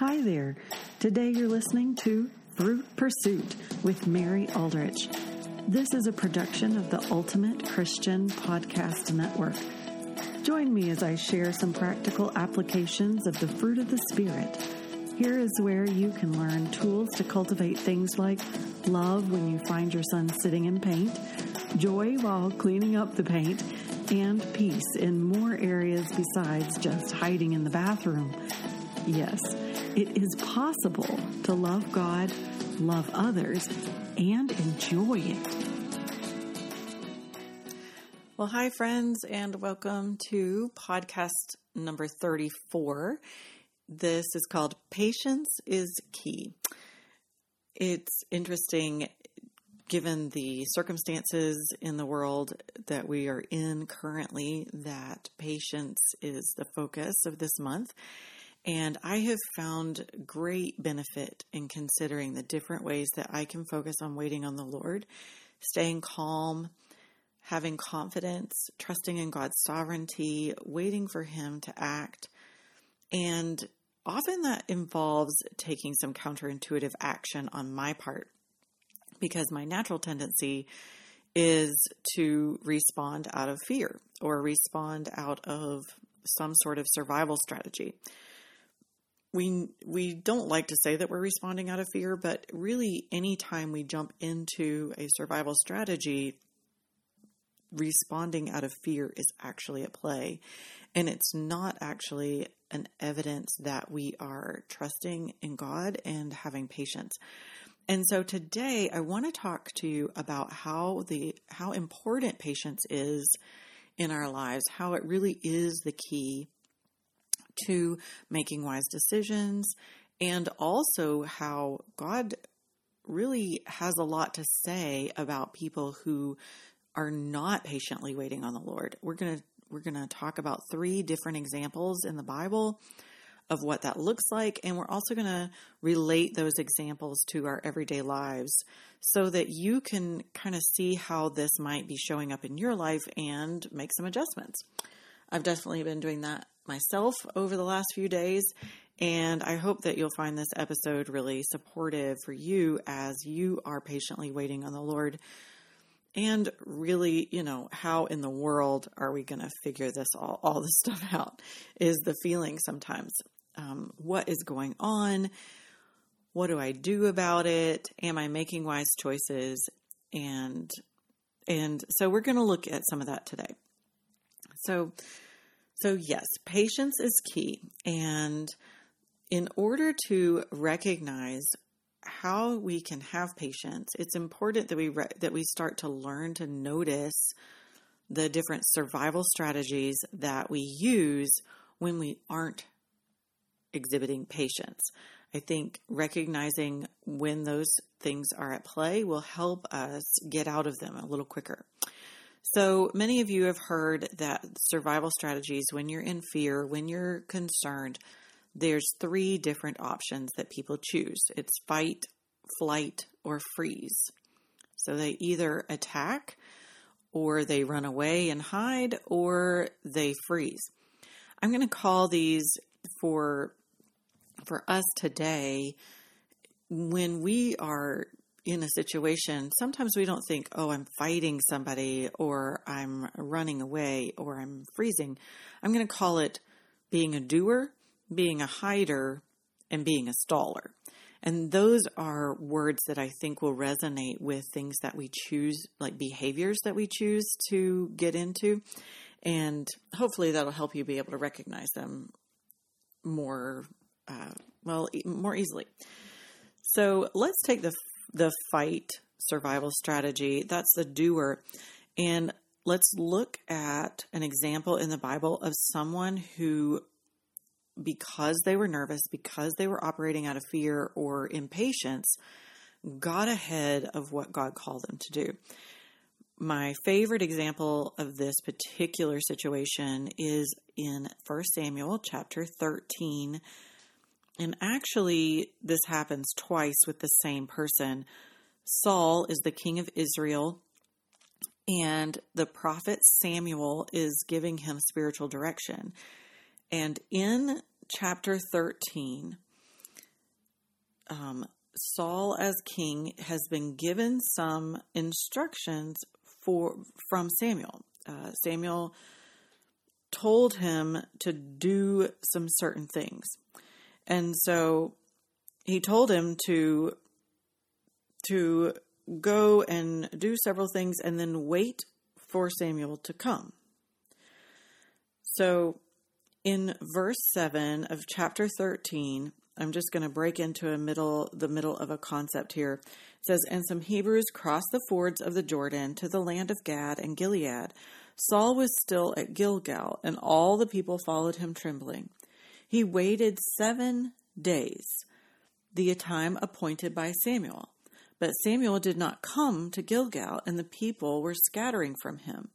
Hi there. Today you're listening to Fruit Pursuit with Mary Aldrich. This is a production of the Ultimate Christian Podcast Network. Join me as I share some practical applications of the fruit of the Spirit. Here is where you can learn tools to cultivate things like love when you find your son sitting in paint, joy while cleaning up the paint, and peace in more areas besides just hiding in the bathroom. Yes, it is possible to love God, love others, and enjoy it. Well, hi, friends, and welcome to podcast number 34. This is called Patience is Key. It's interesting given the circumstances in the world that we are in currently, that patience is the focus of this month. And I have found great benefit in considering the different ways that I can focus on waiting on the Lord, staying calm, having confidence, trusting in God's sovereignty, waiting for Him to act. And often that involves taking some counterintuitive action on my part because my natural tendency is to respond out of fear or respond out of some sort of survival strategy. We we don't like to say that we're responding out of fear, but really anytime we jump into a survival strategy, responding out of fear is actually at play. And it's not actually an evidence that we are trusting in God and having patience. And so today I want to talk to you about how the how important patience is in our lives, how it really is the key to making wise decisions and also how God really has a lot to say about people who are not patiently waiting on the Lord. We're going to we're going to talk about three different examples in the Bible of what that looks like. And we're also going to relate those examples to our everyday lives so that you can kind of see how this might be showing up in your life and make some adjustments. I've definitely been doing that myself over the last few days. And I hope that you'll find this episode really supportive for you as you are patiently waiting on the Lord. And really, you know, how in the world are we going to figure this all, all this stuff out? Is the feeling sometimes um, what is going on? What do I do about it? Am I making wise choices? And and so we're going to look at some of that today. So so yes, patience is key and in order to recognize how we can have patience, it's important that we re- that we start to learn to notice the different survival strategies that we use when we aren't exhibiting patience. I think recognizing when those things are at play will help us get out of them a little quicker. So many of you have heard that survival strategies, when you're in fear, when you're concerned, there's three different options that people choose it's fight, flight, or freeze. So they either attack, or they run away and hide, or they freeze. I'm going to call these for for us today, when we are in a situation, sometimes we don't think, oh, I'm fighting somebody or I'm running away or I'm freezing. I'm going to call it being a doer, being a hider, and being a staller. And those are words that I think will resonate with things that we choose, like behaviors that we choose to get into. And hopefully that'll help you be able to recognize them more uh, well, more easily. So let's take the the fight survival strategy. That's the doer, and let's look at an example in the Bible of someone who, because they were nervous, because they were operating out of fear or impatience, got ahead of what God called them to do. My favorite example of this particular situation is in 1 Samuel chapter 13 and actually, this happens twice with the same person. Saul is the king of Israel, and the prophet Samuel is giving him spiritual direction. And in chapter 13, um, Saul, as king, has been given some instructions for from Samuel. Uh, Samuel told him to do some certain things, and so he told him to to go and do several things, and then wait for Samuel to come. So, in verse seven of chapter thirteen, I'm just going to break into a middle the middle of a concept here. It says, "And some Hebrews crossed the fords of the Jordan to the land of Gad and Gilead. Saul was still at Gilgal, and all the people followed him trembling. He waited 7 days, the time appointed by Samuel. But Samuel did not come to Gilgal, and the people were scattering from him.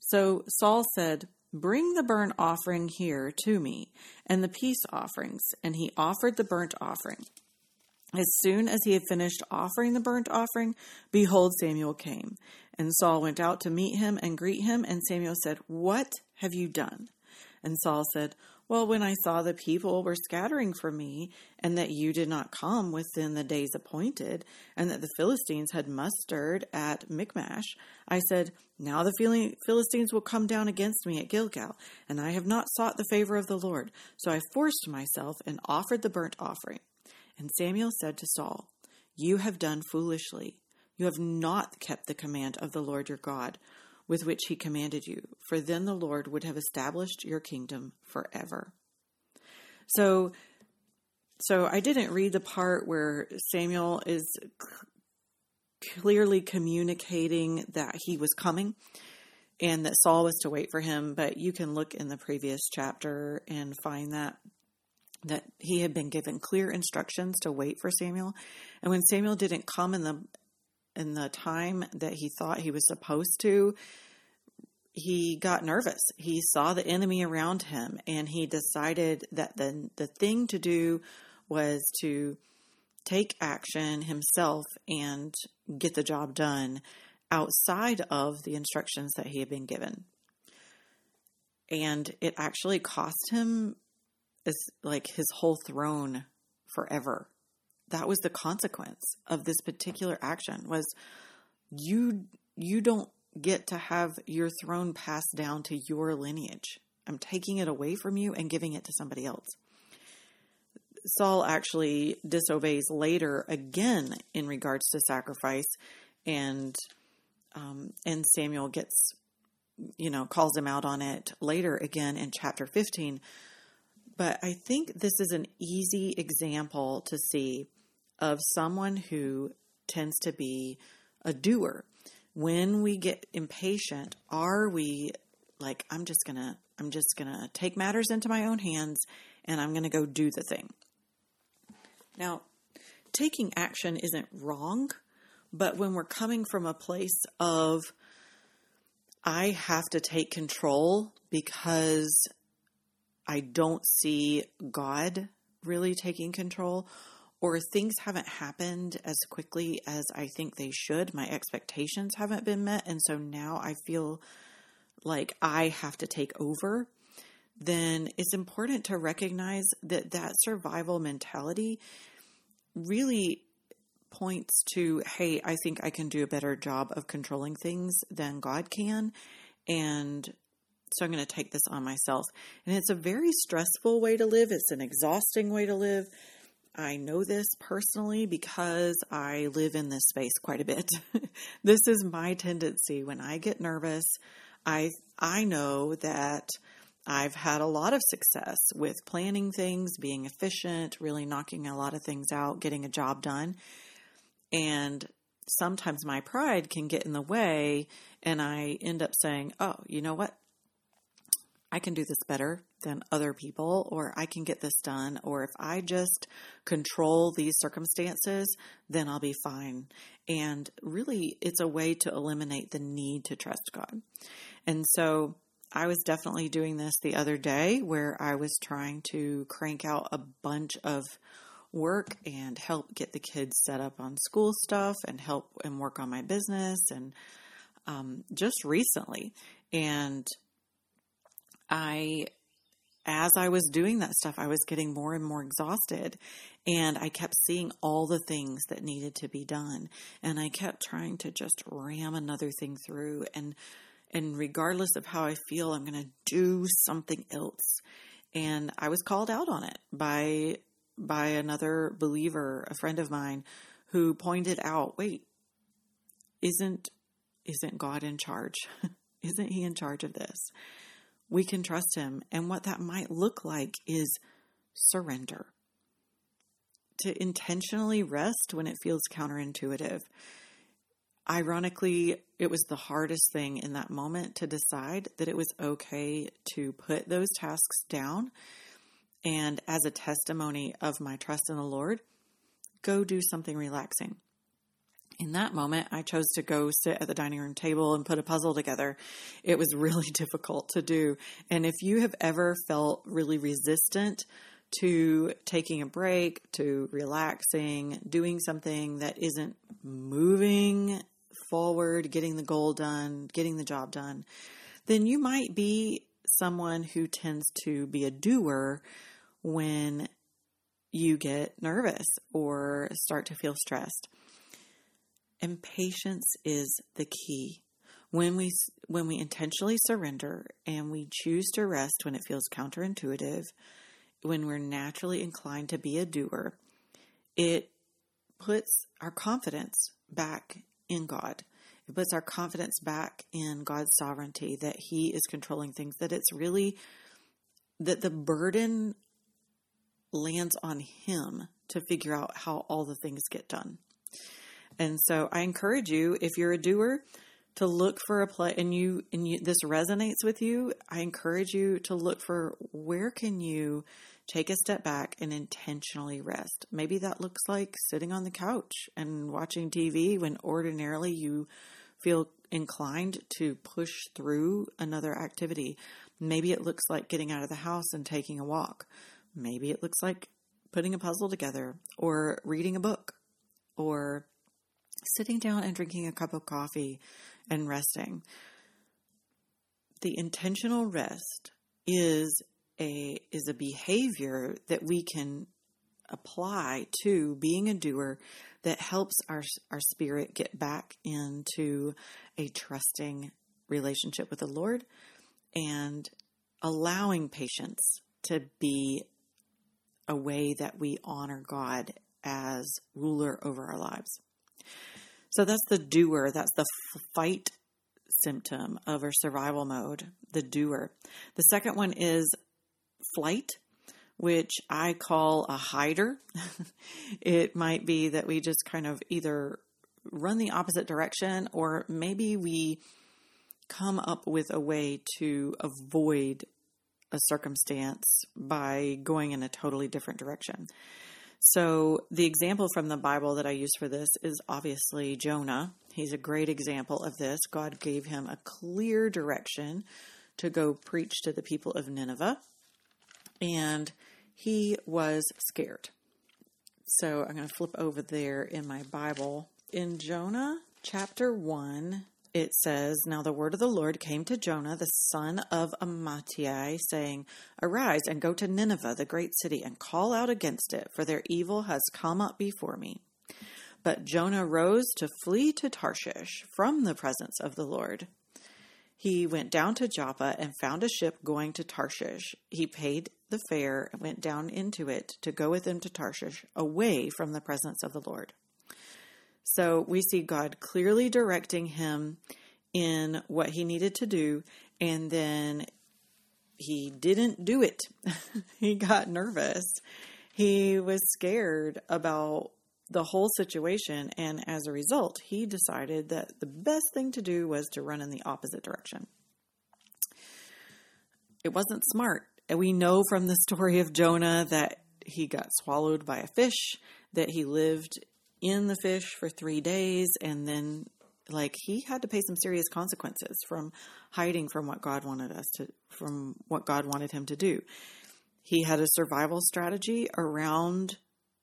So Saul said, Bring the burnt offering here to me, and the peace offerings. And he offered the burnt offering. As soon as he had finished offering the burnt offering, behold, Samuel came. And Saul went out to meet him and greet him. And Samuel said, What have you done? And Saul said, well, when I saw the people were scattering from me, and that you did not come within the days appointed, and that the Philistines had mustered at Michmash, I said, Now the Philistines will come down against me at Gilgal, and I have not sought the favor of the Lord. So I forced myself and offered the burnt offering. And Samuel said to Saul, You have done foolishly. You have not kept the command of the Lord your God with which he commanded you, for then the Lord would have established your kingdom forever. So, so I didn't read the part where Samuel is clearly communicating that he was coming and that Saul was to wait for him, but you can look in the previous chapter and find that that he had been given clear instructions to wait for Samuel. And when Samuel didn't come in the in the time that he thought he was supposed to, he got nervous. He saw the enemy around him and he decided that the the thing to do was to take action himself and get the job done outside of the instructions that he had been given. And it actually cost him like his whole throne forever that was the consequence of this particular action was you you don't get to have your throne passed down to your lineage. I'm taking it away from you and giving it to somebody else. Saul actually disobeys later again in regards to sacrifice, and um, and Samuel gets, you know, calls him out on it later again in chapter 15. But I think this is an easy example to see of someone who tends to be a doer. When we get impatient, are we like, I'm just gonna, I'm just gonna take matters into my own hands and I'm gonna go do the thing? Now, taking action isn't wrong, but when we're coming from a place of, I have to take control because I don't see God really taking control, or things haven't happened as quickly as I think they should. My expectations haven't been met. And so now I feel like I have to take over. Then it's important to recognize that that survival mentality really points to, hey, I think I can do a better job of controlling things than God can. And so I'm going to take this on myself. And it's a very stressful way to live, it's an exhausting way to live. I know this personally because I live in this space quite a bit. this is my tendency when I get nervous. I I know that I've had a lot of success with planning things, being efficient, really knocking a lot of things out, getting a job done. And sometimes my pride can get in the way and I end up saying, "Oh, you know what? I can do this better than other people, or I can get this done, or if I just control these circumstances, then I'll be fine. And really, it's a way to eliminate the need to trust God. And so I was definitely doing this the other day where I was trying to crank out a bunch of work and help get the kids set up on school stuff and help and work on my business and um, just recently. And I as I was doing that stuff, I was getting more and more exhausted. And I kept seeing all the things that needed to be done. And I kept trying to just ram another thing through. And, and regardless of how I feel, I'm going to do something else. And I was called out on it by, by another believer, a friend of mine, who pointed out, wait, isn't, isn't God in charge? isn't he in charge of this? We can trust Him. And what that might look like is surrender. To intentionally rest when it feels counterintuitive. Ironically, it was the hardest thing in that moment to decide that it was okay to put those tasks down and, as a testimony of my trust in the Lord, go do something relaxing in that moment, I chose to go sit at the dining room table and put a puzzle together. It was really difficult to do. And if you have ever felt really resistant to taking a break, to relaxing, doing something that isn't moving forward, getting the goal done, getting the job done, then you might be someone who tends to be a doer when you get nervous or start to feel stressed. And patience is the key. When we when we intentionally surrender and we choose to rest when it feels counterintuitive, when we're naturally inclined to be a doer, it puts our confidence back in God. It puts our confidence back in God's sovereignty that He is controlling things, that it's really that the burden lands on Him to figure out how all the things get done. And so I encourage you, if you're a doer, to look for a play and you and you this resonates with you, I encourage you to look for where can you take a step back and intentionally rest. Maybe that looks like sitting on the couch and watching TV when ordinarily you feel inclined to push through another activity. Maybe it looks like getting out of the house and taking a walk. Maybe it looks like putting a puzzle together or reading a book or sitting down and drinking a cup of coffee and resting. The intentional rest is a is a behavior that we can apply to being a doer that helps our our spirit get back into a trusting relationship with the Lord and allowing patience to be a way that we honor God as ruler over our lives. So that's the doer. That's the fight symptom of our survival mode, the doer. The second one is flight, which I call a hider. it might be that we just kind of either run the opposite direction or maybe we come up with a way to avoid a circumstance by going in a totally different direction. So, the example from the Bible that I use for this is obviously Jonah. He's a great example of this. God gave him a clear direction to go preach to the people of Nineveh, and he was scared. So, I'm going to flip over there in my Bible. In Jonah chapter 1, it says, Now the word of the Lord came to Jonah, the son of Amittai, saying, Arise and go to Nineveh, the great city, and call out against it, for their evil has come up before me. But Jonah rose to flee to Tarshish from the presence of the Lord. He went down to Joppa and found a ship going to Tarshish. He paid the fare and went down into it to go with them to Tarshish, away from the presence of the Lord. So we see God clearly directing him in what he needed to do, and then he didn't do it. he got nervous. He was scared about the whole situation, and as a result, he decided that the best thing to do was to run in the opposite direction. It wasn't smart. And we know from the story of Jonah that he got swallowed by a fish, that he lived in the fish for three days and then like he had to pay some serious consequences from hiding from what God wanted us to from what God wanted him to do. He had a survival strategy around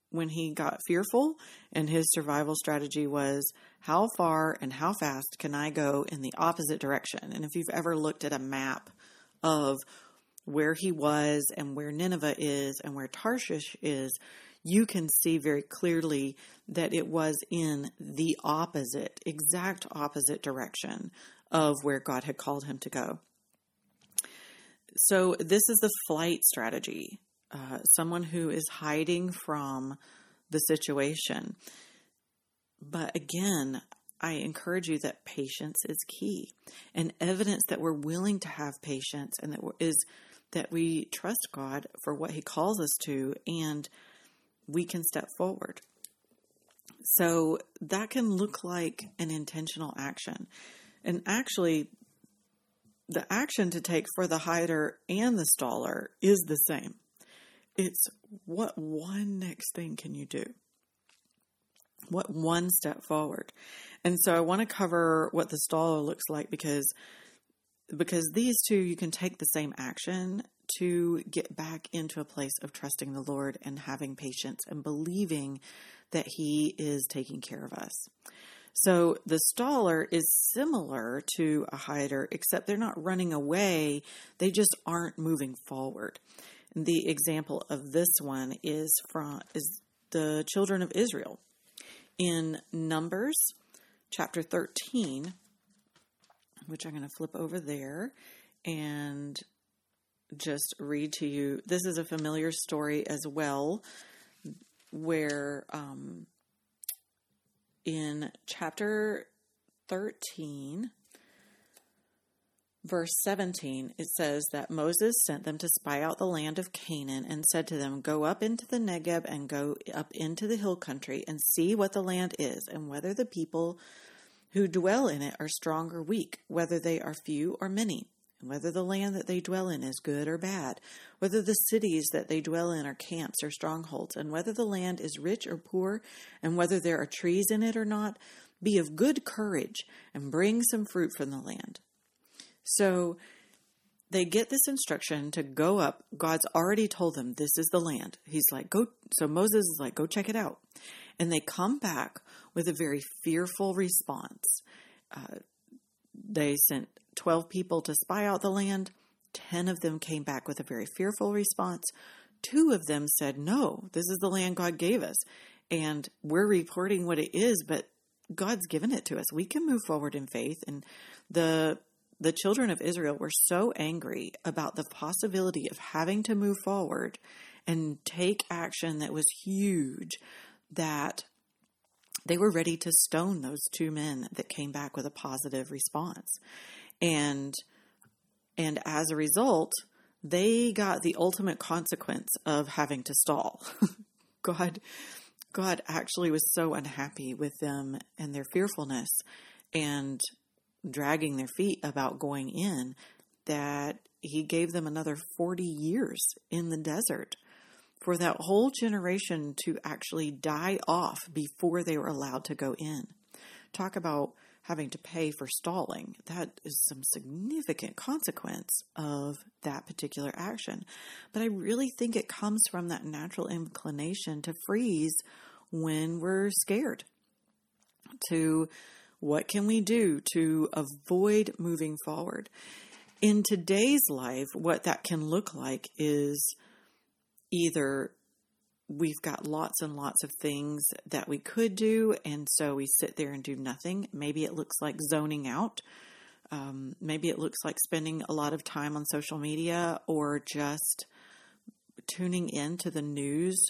when he got fearful and his survival strategy was how far and how fast can I go in the opposite direction? And if you've ever looked at a map of where he was and where Nineveh is and where Tarshish is, you can see very clearly that it was in the opposite, exact opposite direction of where God had called him to go. So, this is the flight strategy. Uh, someone who is hiding from the situation. But again, I encourage you that patience is key and evidence that we're willing to have patience and that is that we trust God for what he calls us to and we can step forward. So that can look like an intentional action. And actually, the action to take for the hider and the staller is the same. It's what one next thing can you do? What one step forward? And so I want to cover what the staller looks like because because these two you can take the same action to get back into a place of trusting the Lord and having patience and believing that He is taking care of us. So the staller is similar to a hider, except they're not running away, they just aren't moving forward. And the example of this one is from is the children of Israel. In Numbers chapter 13, which I'm going to flip over there and just read to you. This is a familiar story as well, where um, in chapter 13, verse 17, it says that Moses sent them to spy out the land of Canaan and said to them, Go up into the Negeb and go up into the hill country and see what the land is, and whether the people who dwell in it are strong or weak, whether they are few or many and whether the land that they dwell in is good or bad, whether the cities that they dwell in are camps or strongholds, and whether the land is rich or poor, and whether there are trees in it or not, be of good courage and bring some fruit from the land. So they get this instruction to go up. God's already told them this is the land. He's like, go. So Moses is like, go check it out. And they come back with a very fearful response. Uh, they sent 12 people to spy out the land. 10 of them came back with a very fearful response. Two of them said, No, this is the land God gave us. And we're reporting what it is, but God's given it to us. We can move forward in faith. And the the children of Israel were so angry about the possibility of having to move forward and take action that was huge that they were ready to stone those two men that came back with a positive response and and as a result they got the ultimate consequence of having to stall god god actually was so unhappy with them and their fearfulness and dragging their feet about going in that he gave them another 40 years in the desert for that whole generation to actually die off before they were allowed to go in. Talk about having to pay for stalling. That is some significant consequence of that particular action. But I really think it comes from that natural inclination to freeze when we're scared. To what can we do to avoid moving forward? In today's life, what that can look like is either we've got lots and lots of things that we could do, and so we sit there and do nothing. Maybe it looks like zoning out. Um, maybe it looks like spending a lot of time on social media or just tuning in to the news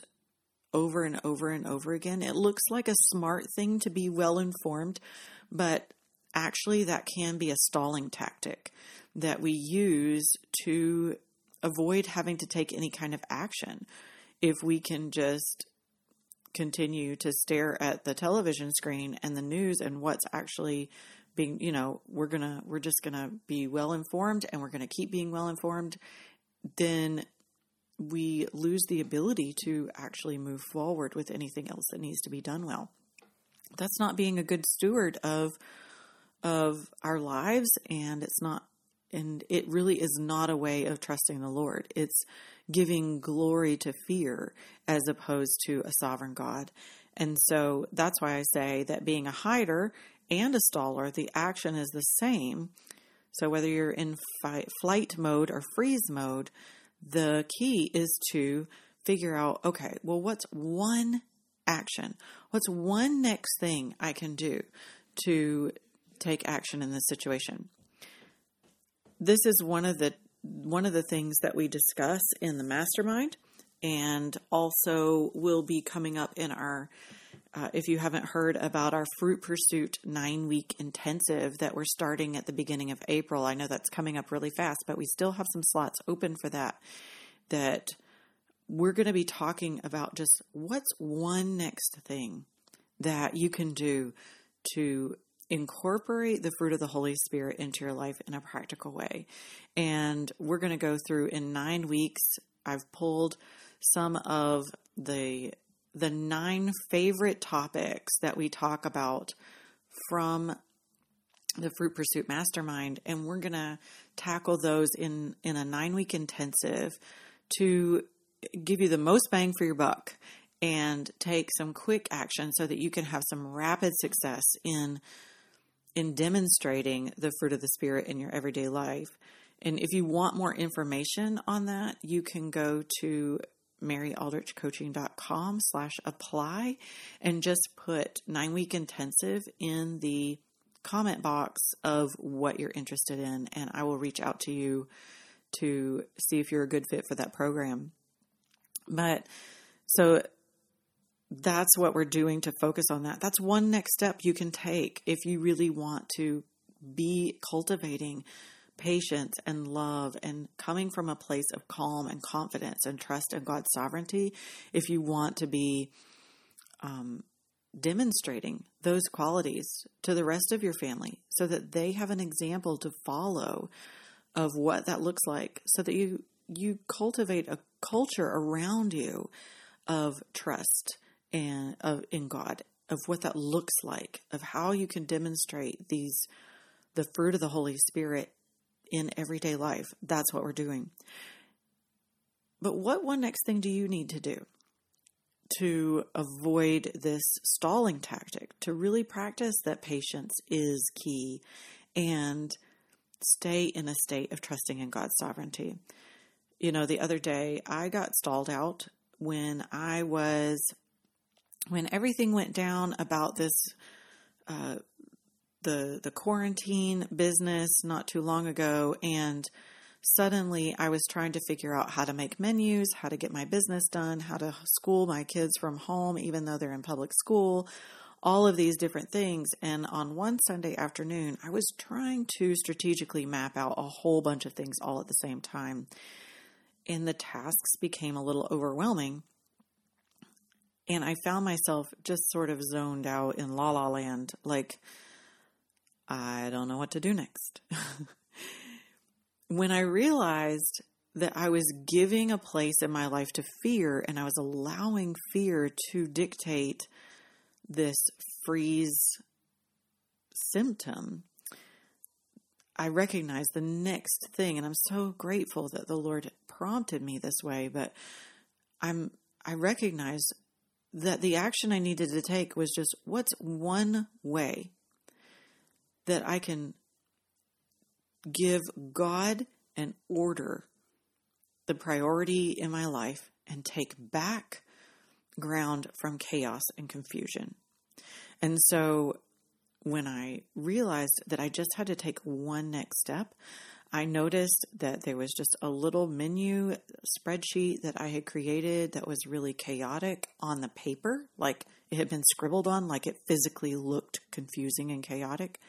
over and over and over again. It looks like a smart thing to be well informed, but actually, that can be a stalling tactic that we use to avoid having to take any kind of action if we can just continue to stare at the television screen and the news and what's actually being, you know, we're to, we're just to be well informed and we're to keep being well informed, then we lose the ability to actually move forward with anything else that needs to be done well. That's not being a good steward of of our lives and it's not and it really is not a way of trusting the Lord. It's giving glory to fear as opposed to a sovereign God. And so that's why I say that being a hider and a staller, the action is the same. So whether you're in fight, flight mode or freeze mode, the key is to figure out okay, well, what's one action? What's one next thing I can do to take action in this situation? This is one of the one of the things that we discuss in the mastermind and also will be coming up in our uh, if you haven't heard about our fruit pursuit nine week intensive that we're starting at the beginning of april. I know that's coming up really fast but we still have some slots open for that that we're going to be talking about just what's one next thing that you can do to incorporate the fruit of the Holy Spirit into your life in a practical way. And we're going to go through in nine weeks. I've pulled some of the the nine favorite topics that we talk about from the Fruit Pursuit Mastermind, and we're going to tackle those in in a nine week intensive to give you the most bang for your buck and take some quick action so that you can have some rapid success in in demonstrating the fruit of the spirit in your everyday life. And if you want more information on that, you can go to maryaldrichcoaching.com slash apply and just put nine week intensive in the comment box of what you're interested in and I will reach out to you to see if you're a good fit for that program. But so that's what we're doing to focus on that. That's one next step you can take if you really want to be cultivating patience and love and coming from a place of calm and confidence and trust in God's sovereignty. If you want to be um, demonstrating those qualities to the rest of your family so that they have an example to follow of what that looks like so that you you cultivate a culture around you of trust and of in God of what that looks like of how you can demonstrate these the fruit of the Holy Spirit in everyday life. That's what we're doing. But what one next thing do you need to do to avoid this stalling tactic? To really practice that patience is key and stay in a state of trusting in God's sovereignty. You know, the other day I got stalled out when I was, when everything went down about this, uh, the, the quarantine business not too long ago. And suddenly I was trying to figure out how to make menus, how to get my business done, how to school my kids from home, even though they're in public school, all of these different things. And on one Sunday afternoon, I was trying to strategically map out a whole bunch of things all at the same time and the tasks became a little overwhelming. And I found myself just sort of zoned out in la la land, like, I don't know what to do next. when I realized that I was giving a place in my life to fear and I was allowing fear to dictate this freeze symptom, I recognized the next thing, and I'm so grateful that the Lord prompted me this way, but I'm I recognize that the action I needed to take was just what's one way that I can give God an order, the priority in my life, and take back ground from chaos and confusion. And so when I realized that I just had to take one next step, I noticed that there was just a little menu spreadsheet that I had created that was really chaotic on the paper, like it had been scribbled on, like it physically looked confusing and chaotic.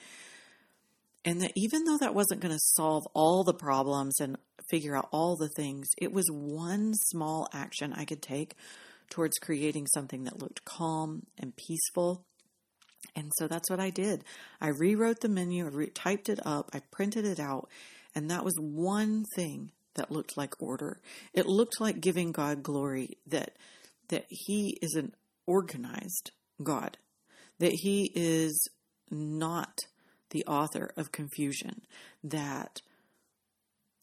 And that even though that wasn't going to solve all the problems and figure out all the things, it was one small action I could take towards creating something that looked calm and peaceful. And so that's what I did. I rewrote the menu, I re- typed it up, I printed it out, and that was one thing that looked like order. It looked like giving God glory that that he is an organized God, that he is not the author of confusion, that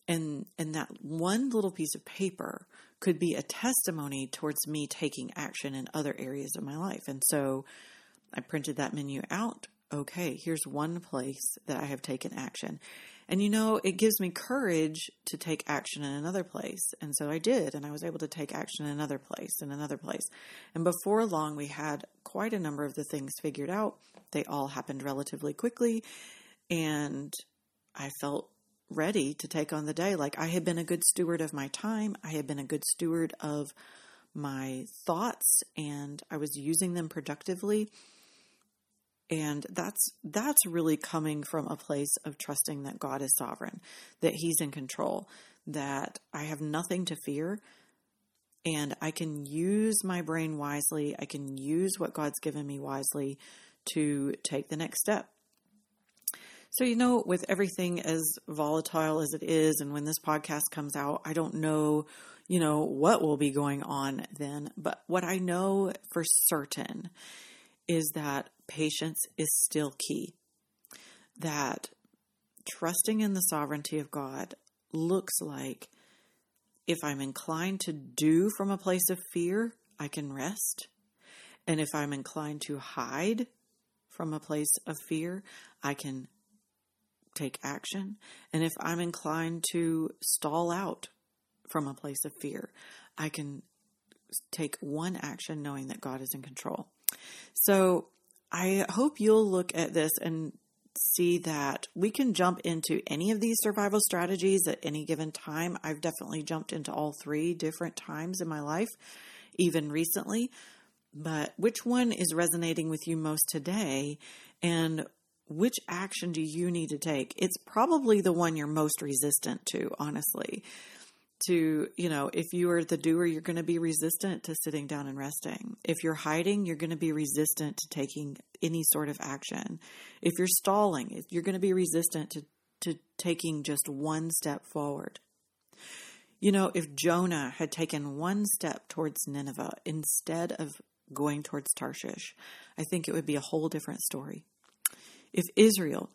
and and that one little piece of paper could be a testimony towards me taking action in other areas of my life. And so I printed that menu out. Okay, here's one place that I have taken action. And you know, it gives me courage to take action in another place. And so I did, and I was able to take action in another place, in another place. And before long, we had quite a number of the things figured out. They all happened relatively quickly, and I felt ready to take on the day. Like I had been a good steward of my time, I had been a good steward of my thoughts, and I was using them productively and that's that's really coming from a place of trusting that God is sovereign, that he's in control, that I have nothing to fear and I can use my brain wisely, I can use what God's given me wisely to take the next step. So, you know, with everything as volatile as it is, and when this podcast comes out, I don't know, you know, what will be going on then. But what I know for certain is that patience is still key. That trusting in the sovereignty of God looks like if I'm inclined to do from a place of fear, I can rest. And if I'm inclined to hide from a place of fear, I can take action. And if I'm inclined to stall out from a place of fear, I can take one action knowing that God is in control. So I hope you'll look at this and see that we can jump into any of these survival strategies at any given time. I've definitely jumped into all three different times in my life, even recently. But which one is resonating with you most today? And which action do you need to take? It's probably the one you're most resistant to, honestly to, you know, if you are the doer, you're going to be resistant to sitting down and resting. If you're hiding, you're going to be resistant to taking any sort of action. If you're stalling, you're going to be resistant to, to taking just one step forward. You know, if Jonah had taken one step towards Nineveh instead of going towards Tarshish, I think it would be a whole different story. If Israel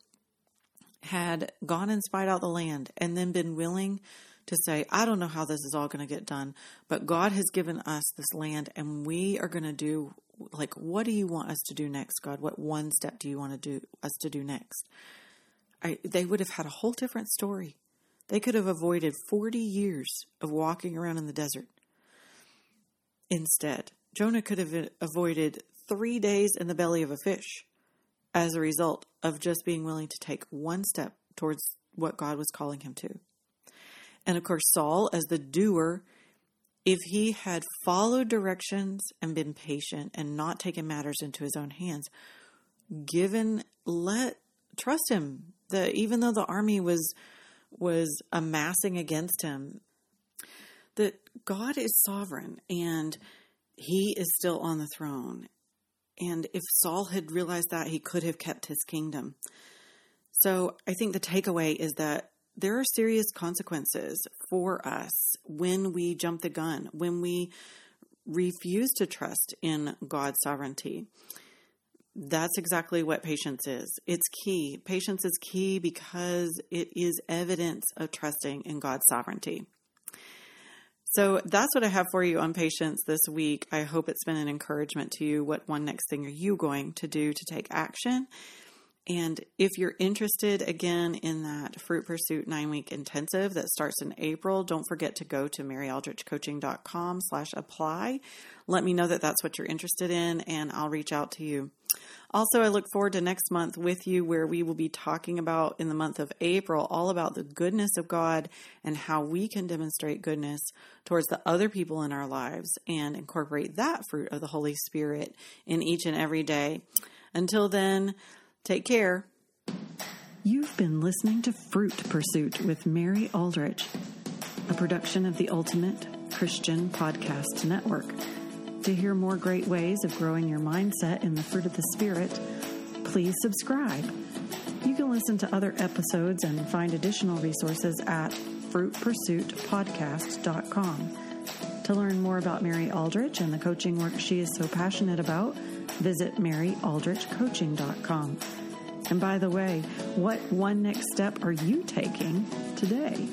had gone and spied out the land and then been willing to say, I don't know how this is all going to get done, but God has given us this land and we are going to do like what do you want us to do next, God? What one step do you want to do us to do next? I, they would have had a whole different story. They could have avoided 40 years of walking around in the desert. Instead, Jonah could have avoided three days in the belly of a fish as a result of just being willing to take one step towards what God was calling him to. And of course, Saul, as the doer, if he had followed directions and been patient and not taken matters into his own hands, given let trust him that even though the army was was amassing against him, that God is sovereign and he is still on the throne. And if Saul had realized that, he could have kept his kingdom. So I think the takeaway is that there are serious consequences for us when we jump the gun, when we refuse to trust in God's sovereignty. That's exactly what patience is. It's key. Patience is key because it is evidence of trusting in God's sovereignty. So that's what I have for you on patience this week. I hope it's been an encouragement to you. What one next thing are you going to do to take action? And if you're interested again in that Fruit Pursuit nine week intensive that starts in April, don't forget to go to maryaldrichcoaching.com slash apply. Let me know that that's what you're interested in and I'll reach out to you. Also, I look forward to next month with you where we will be talking about in the month of April all about the goodness of God and how we can demonstrate goodness towards the other people in our lives and incorporate that fruit of the Holy Spirit in each and every day. Until then, Take care. You've been listening to Fruit Pursuit with Mary Aldrich, a production of the Ultimate Christian Podcast Network. To hear more great ways of growing your mindset in the fruit of the Spirit, please subscribe. You can listen to other episodes and find additional resources at fruitpursuitpodcast.com. To learn more about Mary Aldrich and the coaching work she is so passionate about, visit maryaldrichcoaching.com. And by the way, what one next step are you taking today?